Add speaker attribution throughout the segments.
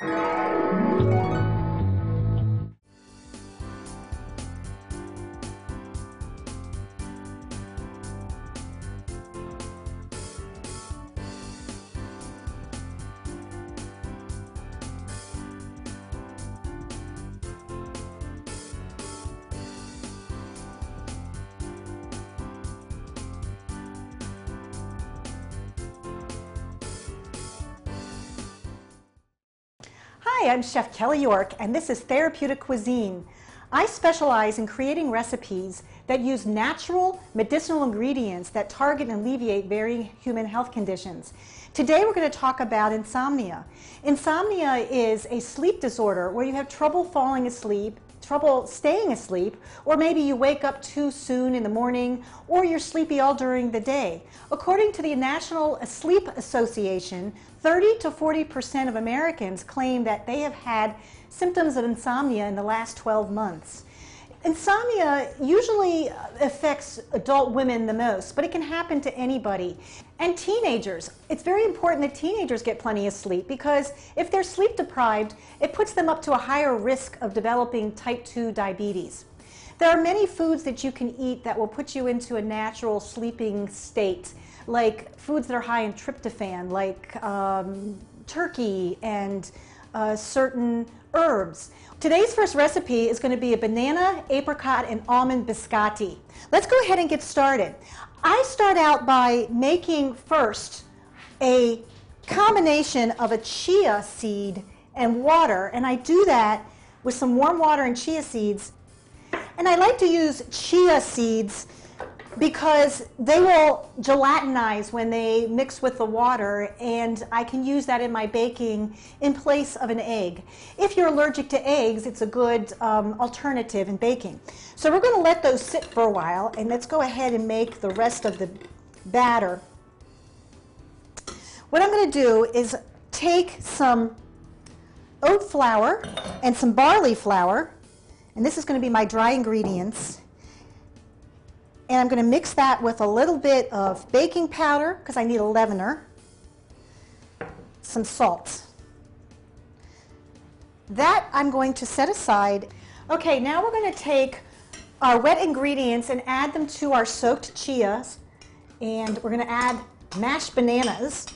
Speaker 1: Hi, I'm Chef Kelly York, and this is Therapeutic Cuisine. I specialize in creating recipes that use natural medicinal ingredients that target and alleviate varying human health conditions. Today we're going to talk about insomnia. Insomnia is a sleep disorder where you have trouble falling asleep, trouble staying asleep, or maybe you wake up too soon in the morning, or you're sleepy all during the day. According to the National Sleep Association, 30 to 40 percent of Americans claim that they have had symptoms of insomnia in the last 12 months. Insomnia usually affects adult women the most, but it can happen to anybody. And teenagers, it's very important that teenagers get plenty of sleep because if they're sleep deprived, it puts them up to a higher risk of developing type 2 diabetes. There are many foods that you can eat that will put you into a natural sleeping state, like foods that are high in tryptophan, like um, turkey and uh, certain herbs. Today's first recipe is going to be a banana, apricot, and almond biscotti. Let's go ahead and get started. I start out by making first a combination of a chia seed and water, and I do that with some warm water and chia seeds. And I like to use chia seeds because they will gelatinize when they mix with the water and I can use that in my baking in place of an egg. If you're allergic to eggs, it's a good um, alternative in baking. So we're going to let those sit for a while and let's go ahead and make the rest of the batter. What I'm going to do is take some oat flour and some barley flour, and this is going to be my dry ingredients. And I'm going to mix that with a little bit of baking powder because I need a leavener, some salt. That I'm going to set aside. Okay, now we're going to take our wet ingredients and add them to our soaked chias. And we're going to add mashed bananas.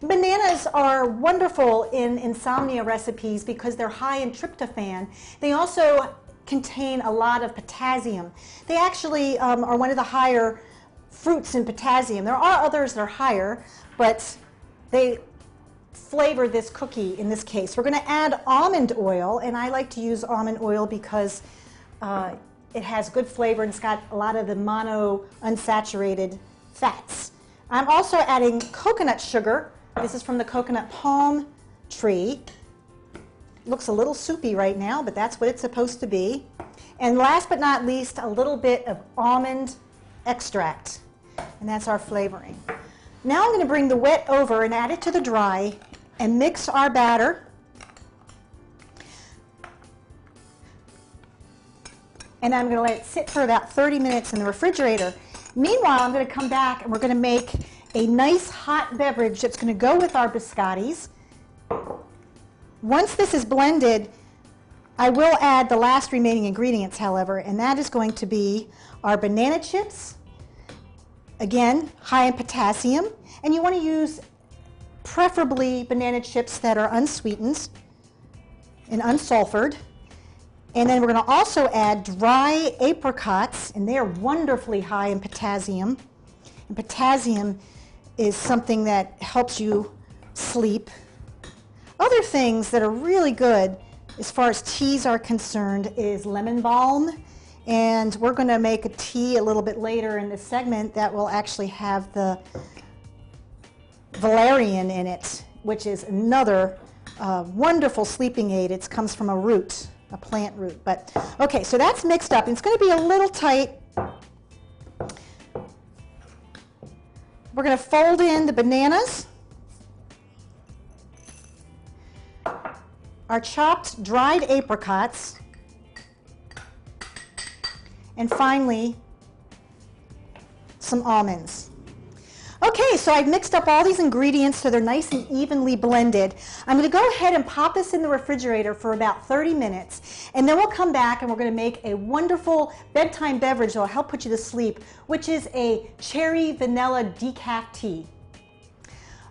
Speaker 1: Bananas are wonderful in insomnia recipes because they're high in tryptophan. They also contain a lot of potassium. They actually um, are one of the higher fruits in potassium. There are others that are higher, but they flavor this cookie in this case. We're going to add almond oil, and I like to use almond oil because uh, it has good flavor and it's got a lot of the mono unsaturated fats. I'm also adding coconut sugar. This is from the coconut palm tree looks a little soupy right now, but that's what it's supposed to be. And last but not least, a little bit of almond extract, and that's our flavoring. Now I'm going to bring the wet over and add it to the dry and mix our batter. And I'm going to let it sit for about 30 minutes in the refrigerator. Meanwhile, I'm going to come back and we're going to make a nice hot beverage that's going to go with our biscottis. Once this is blended, I will add the last remaining ingredients, however, and that is going to be our banana chips, again, high in potassium, and you want to use preferably banana chips that are unsweetened and unsulfured. And then we're going to also add dry apricots, and they are wonderfully high in potassium. And potassium is something that helps you sleep other things that are really good as far as teas are concerned is lemon balm. And we're going to make a tea a little bit later in this segment that will actually have the valerian in it, which is another uh, wonderful sleeping aid. It comes from a root, a plant root. But okay, so that's mixed up. It's going to be a little tight. We're going to fold in the bananas. Our chopped dried apricots, and finally, some almonds. Okay, so I've mixed up all these ingredients so they're nice and evenly blended. I'm going to go ahead and pop this in the refrigerator for about 30 minutes, and then we'll come back and we're going to make a wonderful bedtime beverage that will help put you to sleep, which is a cherry vanilla decaf tea.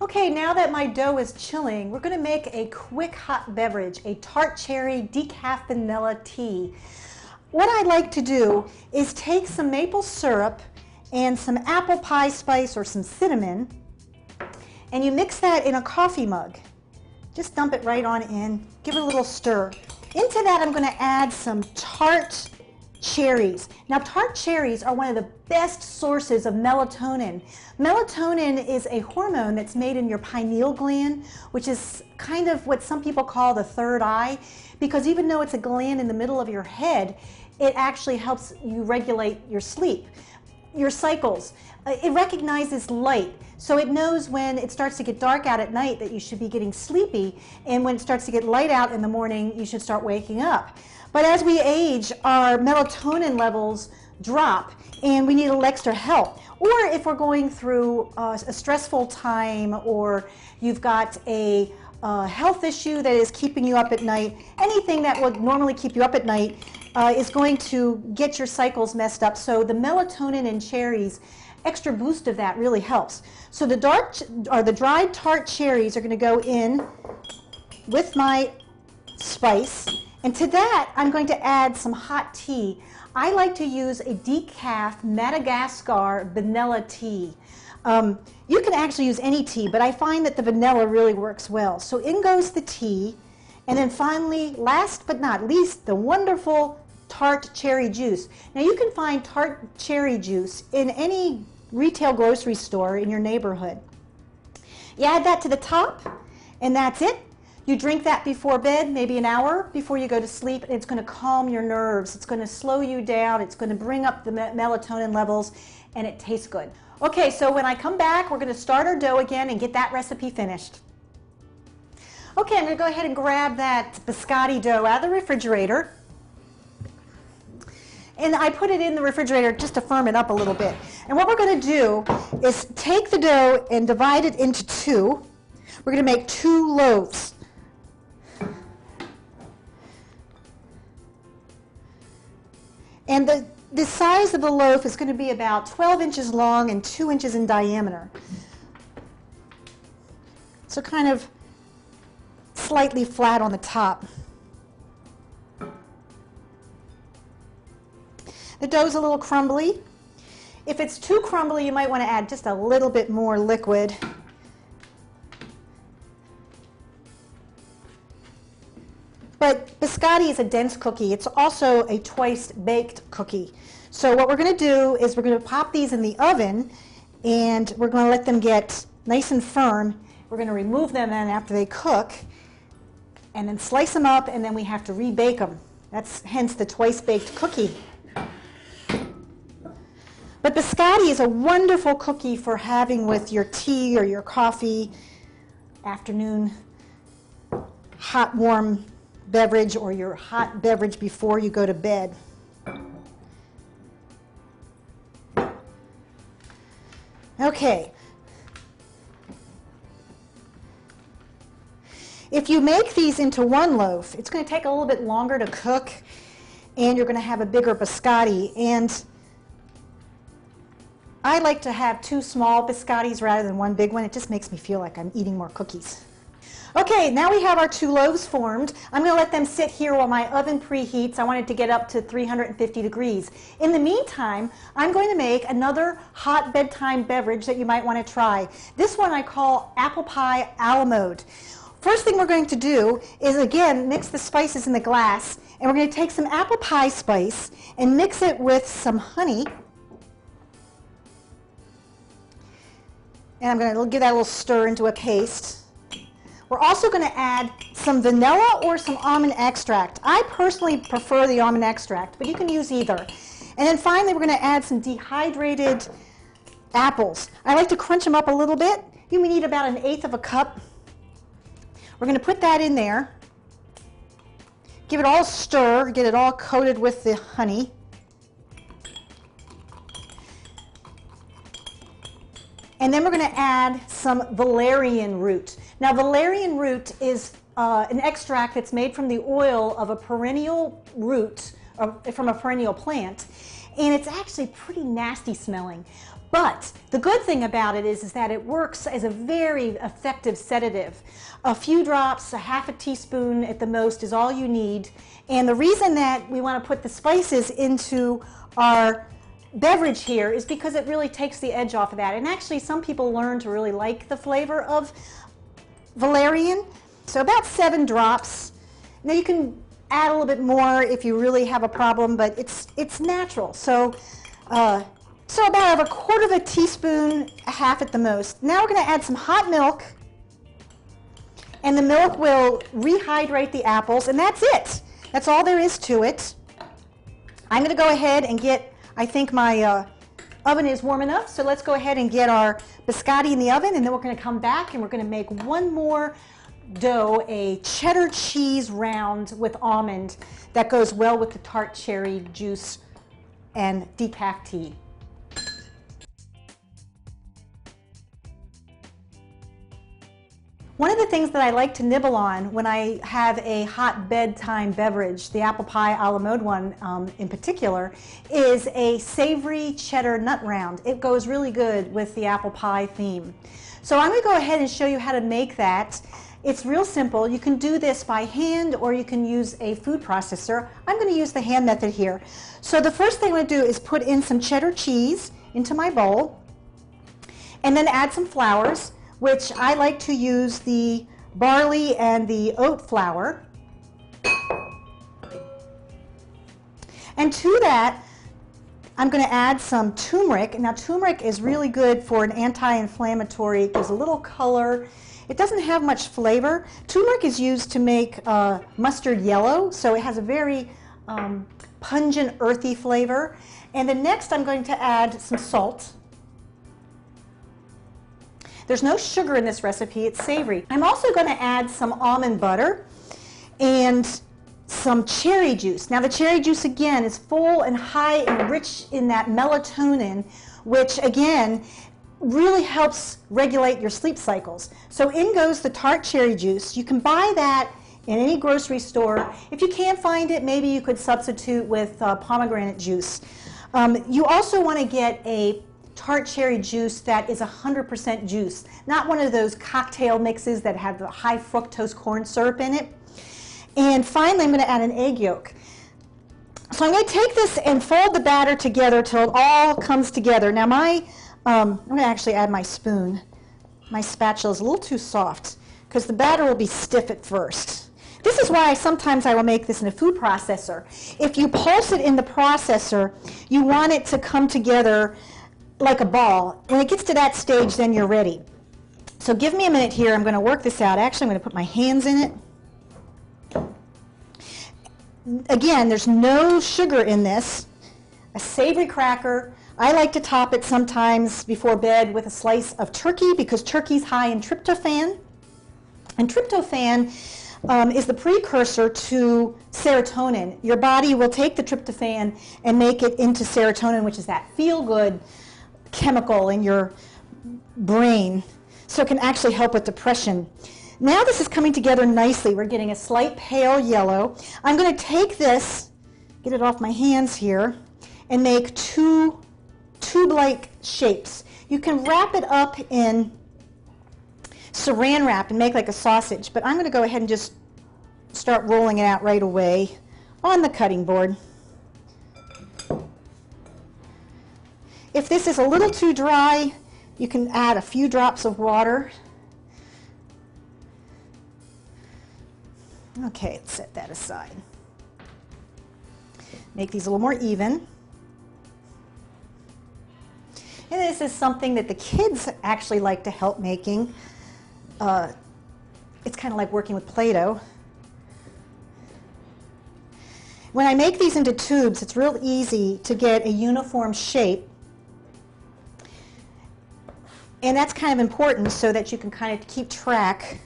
Speaker 1: Okay, now that my dough is chilling, we're going to make a quick hot beverage, a tart cherry decaf vanilla tea. What I like to do is take some maple syrup and some apple pie spice or some cinnamon, and you mix that in a coffee mug. Just dump it right on in, give it a little stir. Into that I'm going to add some tart cherries. Now tart cherries are one of the best sources of melatonin. Melatonin is a hormone that's made in your pineal gland, which is kind of what some people call the third eye, because even though it's a gland in the middle of your head, it actually helps you regulate your sleep your cycles. Uh, it recognizes light, so it knows when it starts to get dark out at night that you should be getting sleepy, and when it starts to get light out in the morning, you should start waking up. But as we age, our melatonin levels drop, and we need a little extra help. Or if we're going through uh, a stressful time, or you've got a uh, health issue that is keeping you up at night, anything that would normally keep you up at night uh, is going to get your cycles messed up. So the melatonin in cherries, extra boost of that really helps. So the dark or the dried tart cherries are going to go in with my spice. And to that, I'm going to add some hot tea. I like to use a decaf Madagascar vanilla tea. Um, you can actually use any tea, but I find that the vanilla really works well. So in goes the tea. And then finally, last but not least, the wonderful tart cherry juice. Now you can find tart cherry juice in any retail grocery store in your neighborhood. You add that to the top, and that's it. You drink that before bed, maybe an hour before you go to sleep, it's going to calm your nerves. It's going to slow you down. It's going to bring up the melatonin levels, and it tastes good. Okay, so when I come back, we're going to start our dough again and get that recipe finished. Okay, I'm going to go ahead and grab that biscotti dough out of the refrigerator. And I put it in the refrigerator just to firm it up a little bit. And what we're going to do is take the dough and divide it into two. We're going to make two loaves. And the, the size of the loaf is going to be about 12 inches long and 2 inches in diameter. So kind of slightly flat on the top. The dough's a little crumbly. If it's too crumbly, you might want to add just a little bit more liquid. But biscotti is a dense cookie. It's also a twice baked cookie. So what we're going to do is we're going to pop these in the oven and we're going to let them get nice and firm. We're going to remove them then after they cook and then slice them up, and then we have to rebake them. That's hence the twice baked cookie. But biscotti is a wonderful cookie for having with your tea or your coffee, afternoon hot warm beverage or your hot beverage before you go to bed. Okay, If you make these into one loaf, it's going to take a little bit longer to cook, and you're going to have a bigger biscotti. And I like to have two small biscottis rather than one big one. It just makes me feel like I'm eating more cookies. Okay, now we have our two loaves formed. I'm going to let them sit here while my oven preheats. I want it to get up to 350 degrees. In the meantime, I'm going to make another hot bedtime beverage that you might want to try. This one I call apple pie a la mode. First thing we're going to do is, again, mix the spices in the glass. And we're going to take some apple pie spice and mix it with some honey. And I'm going to give that a little stir into a paste. We're also going to add some vanilla or some almond extract. I personally prefer the almond extract, but you can use either. And then finally, we're going to add some dehydrated apples. I like to crunch them up a little bit. You may need about an eighth of a cup. We're going to put that in there. Give it all a stir, get it all coated with the honey. And then we're going to add some valerian root. Now, valerian root is uh, an extract that's made from the oil of a perennial root, from a perennial plant, and it's actually pretty nasty smelling. But the good thing about it is, is that it works as a very effective sedative. A few drops, a half a teaspoon at the most is all you need. And the reason that we want to put the spices into our beverage here is because it really takes the edge off of that. And actually some people learn to really like the flavor of valerian. So about seven drops. Now you can add a little bit more if you really have a problem, but it's, it's natural. So, uh, so about a quarter of a teaspoon, a half at the most. Now we're going to add some hot milk, and the milk will rehydrate the apples, and that's it. That's all there is to it. I'm going to go ahead and get, I think my uh, oven is warm enough, so let's go ahead and get our biscotti in the oven, and then we're to come back and we're to make one more dough, a cheddar cheese round with almond that goes well with the tart cherry juice and decaf tea. One of the things that I like to nibble on when I have a hot bedtime beverage, the apple pie a la mode one um, in particular, is a savory cheddar nut round. It goes really good with the apple pie theme. So I'm going to go ahead and show you how to make that. It's real simple. You can do this by hand or you can use a food processor. I'm going to use the hand method here. So the first thing I'm going to do is put in some cheddar cheese into my bowl and then add some flours which I like to use the barley and the oat flour. And to that, I'm going to add some turmeric. Now turmeric is really good for an anti-inflammatory, it gives a little color. It doesn't have much flavor. Turmeric is used to make uh, mustard yellow, so it has a very um, pungent, earthy flavor. And then next I'm going to add some salt. There's no sugar in this recipe, it's savory. I'm also going to add some almond butter and some cherry juice. Now the cherry juice again is full and high and rich in that melatonin, which again really helps regulate your sleep cycles. So in goes the tart cherry juice. You can buy that in any grocery store. If you can't find it, maybe you could substitute with uh, pomegranate juice. Um, you also want to get a tart cherry juice that is 100% juice, not one of those cocktail mixes that have the high fructose corn syrup in it. And finally, I'm going to add an egg yolk. So I'm going to take this and fold the batter together till it all comes together. Now my, um, I'm going to actually add my spoon. My spatula is a little too soft because the batter will be stiff at first. This is why sometimes I will make this in a food processor. If you pulse it in the processor, you want it to come together like a ball. When it gets to that stage, then you're ready. So give me a minute here. I'm going to work this out. Actually, I'm going to put my hands in it. Again, there's no sugar in this. A savory cracker. I like to top it sometimes before bed with a slice of turkey because turkey's high in tryptophan. And tryptophan um, is the precursor to serotonin. Your body will take the tryptophan and make it into serotonin, which is that feel-good chemical in your brain. So it can actually help with depression. Now this is coming together nicely. We're getting a slight pale yellow. I'm going to take this, get it off my hands here, and make two tube-like shapes. You can wrap it up in saran wrap and make like a sausage, but I'm going to go ahead and just start rolling it out right away on the cutting board. If this is a little too dry, you can add a few drops of water. Okay, let's set that aside. Make these a little more even. And this is something that the kids actually like to help making. Uh, it's kind of like working with Play-Doh. When I make these into tubes, it's real easy to get a uniform shape and that's kind of important so that you can kind of keep track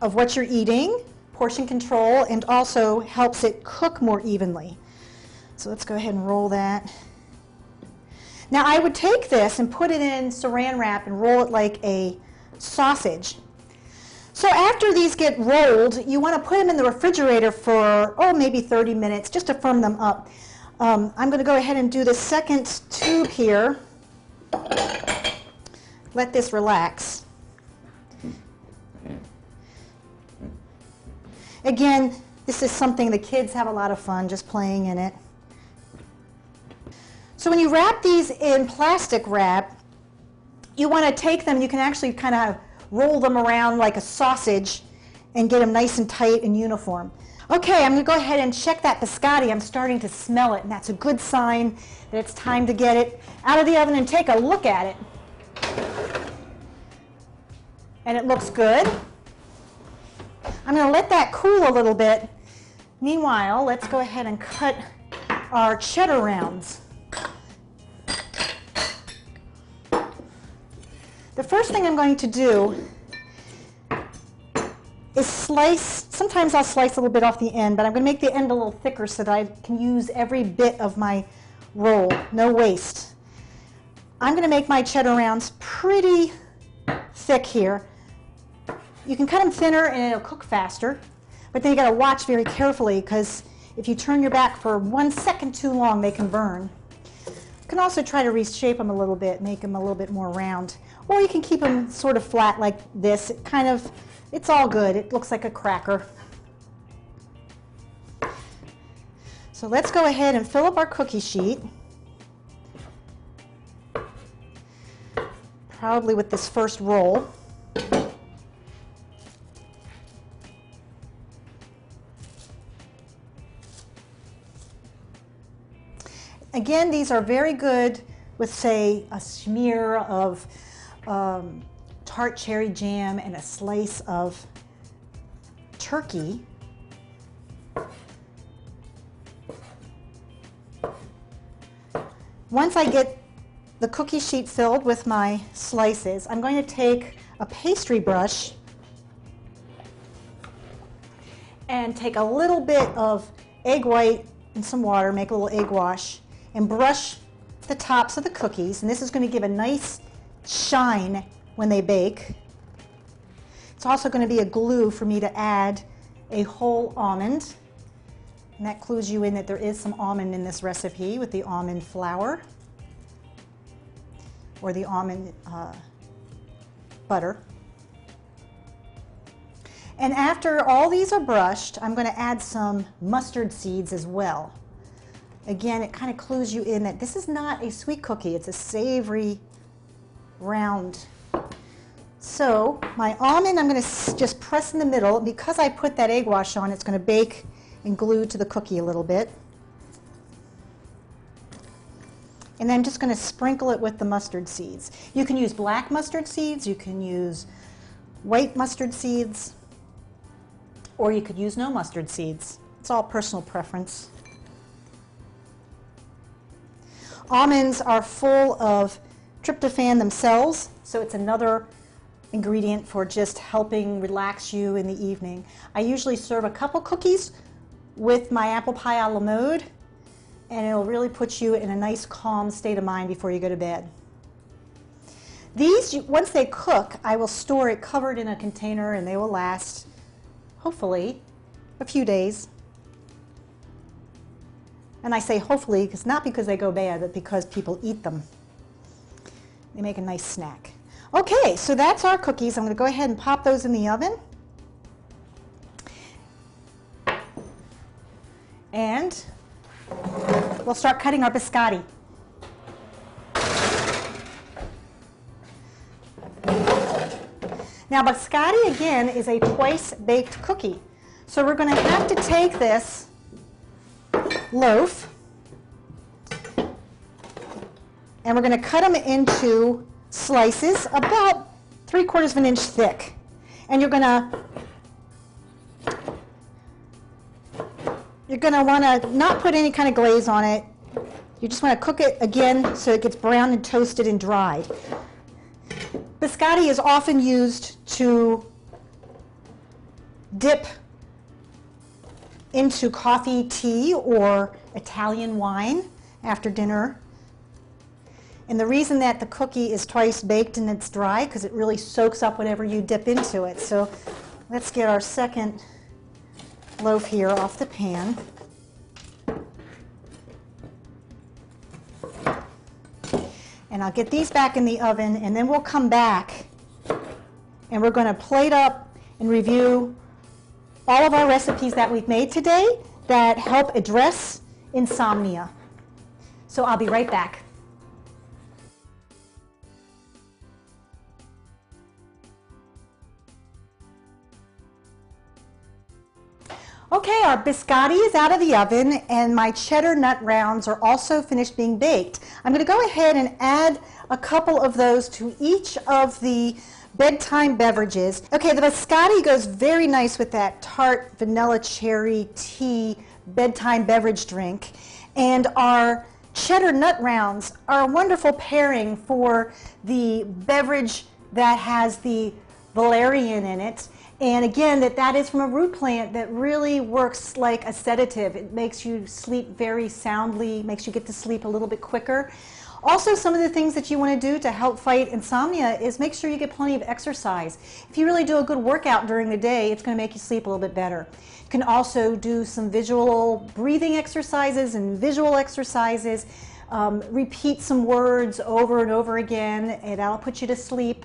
Speaker 1: of what you're eating, portion control, and also helps it cook more evenly. So let's go ahead and roll that. Now I would take this and put it in saran wrap and roll it like a sausage. So after these get rolled, you want to put them in the refrigerator for, oh, maybe 30 minutes just to firm them up. Um, I'm going to go ahead and do the second tube here. Let this relax. Again, this is something the kids have a lot of fun just playing in it. So when you wrap these in plastic wrap, you want to take them, you can actually kind of roll them around like a sausage and get them nice and tight and uniform. Okay, I'm going to go ahead and check that biscotti. I'm starting to smell it, and that's a good sign that it's time to get it out of the oven and take a look at it. And it looks good. I'm going to let that cool a little bit. Meanwhile, let's go ahead and cut our cheddar rounds. The first thing I'm going to do is slice, sometimes I'll slice a little bit off the end, but I'm going to make the end a little thicker so that I can use every bit of my roll, no waste. I'm going to make my cheddar rounds pretty thick here. You can cut them thinner and it'll cook faster, but then you got to watch very carefully because if you turn your back for one second too long, they can burn. You can also try to reshape them a little bit, make them a little bit more round. Or you can keep them sort of flat like this. It kind of, it's all good. It looks like a cracker. So let's go ahead and fill up our cookie sheet. Probably with this first roll. Again, these are very good with, say, a smear of um, tart cherry jam and a slice of turkey. Once I get the cookie sheet filled with my slices, I'm going to take a pastry brush and take a little bit of egg white and some water, make a little egg wash, and brush the tops of the cookies. And this is going to give a nice shine when they bake. It's also going to be a glue for me to add a whole almond. And that clues you in that there is some almond in this recipe with the almond flour or the almond uh, butter. And after all these are brushed, I'm going to add some mustard seeds as well. Again, it kind of clues you in that this is not a sweet cookie, it's a savory round. So my almond, I'm going to just press in the middle. Because I put that egg wash on, it's going to bake and glue to the cookie a little bit. And then I'm just going to sprinkle it with the mustard seeds. You can use black mustard seeds, you can use white mustard seeds, or you could use no mustard seeds. It's all personal preference. Almonds are full of tryptophan themselves, so it's another ingredient for just helping relax you in the evening. I usually serve a couple cookies with my apple pie a la mode, and it'll really put you in a nice calm state of mind before you go to bed. These, once they cook, I will store it covered in a container and they will last, hopefully, a few days. And I say hopefully, because not because they go bad, but because people eat them. They make a nice snack. Okay, so that's our cookies. I'm going to go ahead and pop those in the oven. And we'll start cutting our biscotti. Now biscotti again is a twice baked cookie. So we're going to have to take this loaf and we're going to cut them into slices about three quarters of an inch thick. And you're going to you're going to want to not put any kind of glaze on it. You just want to cook it again so it gets brown and toasted and dried. Biscotti is often used to dip into coffee, tea, or Italian wine after dinner. And the reason that the cookie is twice baked and it's dry, because it really soaks up whatever you dip into it. So let's get our second loaf here off the pan. And I'll get these back in the oven and then we'll come back and we're going to plate up and review all of our recipes that we've made today that help address insomnia. So I'll be right back. Okay, our biscotti is out of the oven and my cheddar nut rounds are also finished being baked. I'm going to go ahead and add a couple of those to each of the bedtime beverages. Okay, the biscotti goes very nice with that tart vanilla cherry tea bedtime beverage drink. And our cheddar nut rounds are a wonderful pairing for the beverage that has the valerian in it and again, that that is from a root plant that really works like a sedative. It makes you sleep very soundly, makes you get to sleep a little bit quicker. Also, some of the things that you want to do to help fight insomnia is make sure you get plenty of exercise. If you really do a good workout during the day, it's going to make you sleep a little bit better. You can also do some visual breathing exercises and visual exercises. Um, repeat some words over and over again, and that'll put you to sleep.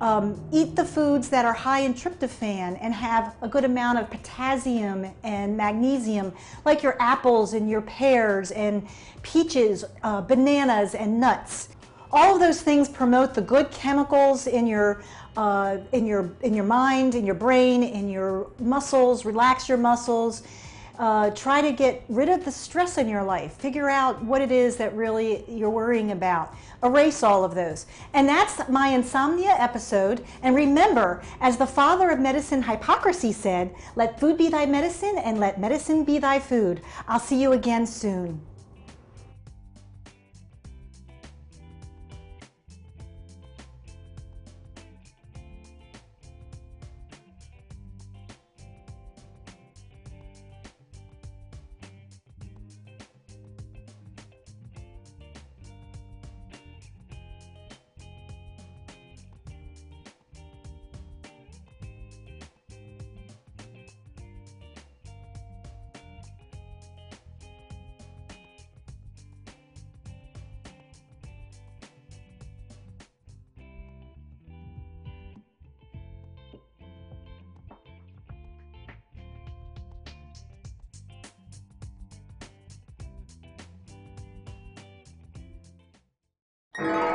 Speaker 1: Um, eat the foods that are high in tryptophan and have a good amount of potassium and magnesium, like your apples and your pears and peaches, uh, bananas, and nuts. All of those things promote the good chemicals in your uh, in your in your mind, in your brain, in your muscles. Relax your muscles uh, try to get rid of the stress in your life. Figure out what it is that really you're worrying about. Erase all of those. And that's my insomnia episode. And remember, as the father of medicine Hippocrates said, let food be thy medicine and let medicine be thy food. I'll see you again soon.
Speaker 2: You.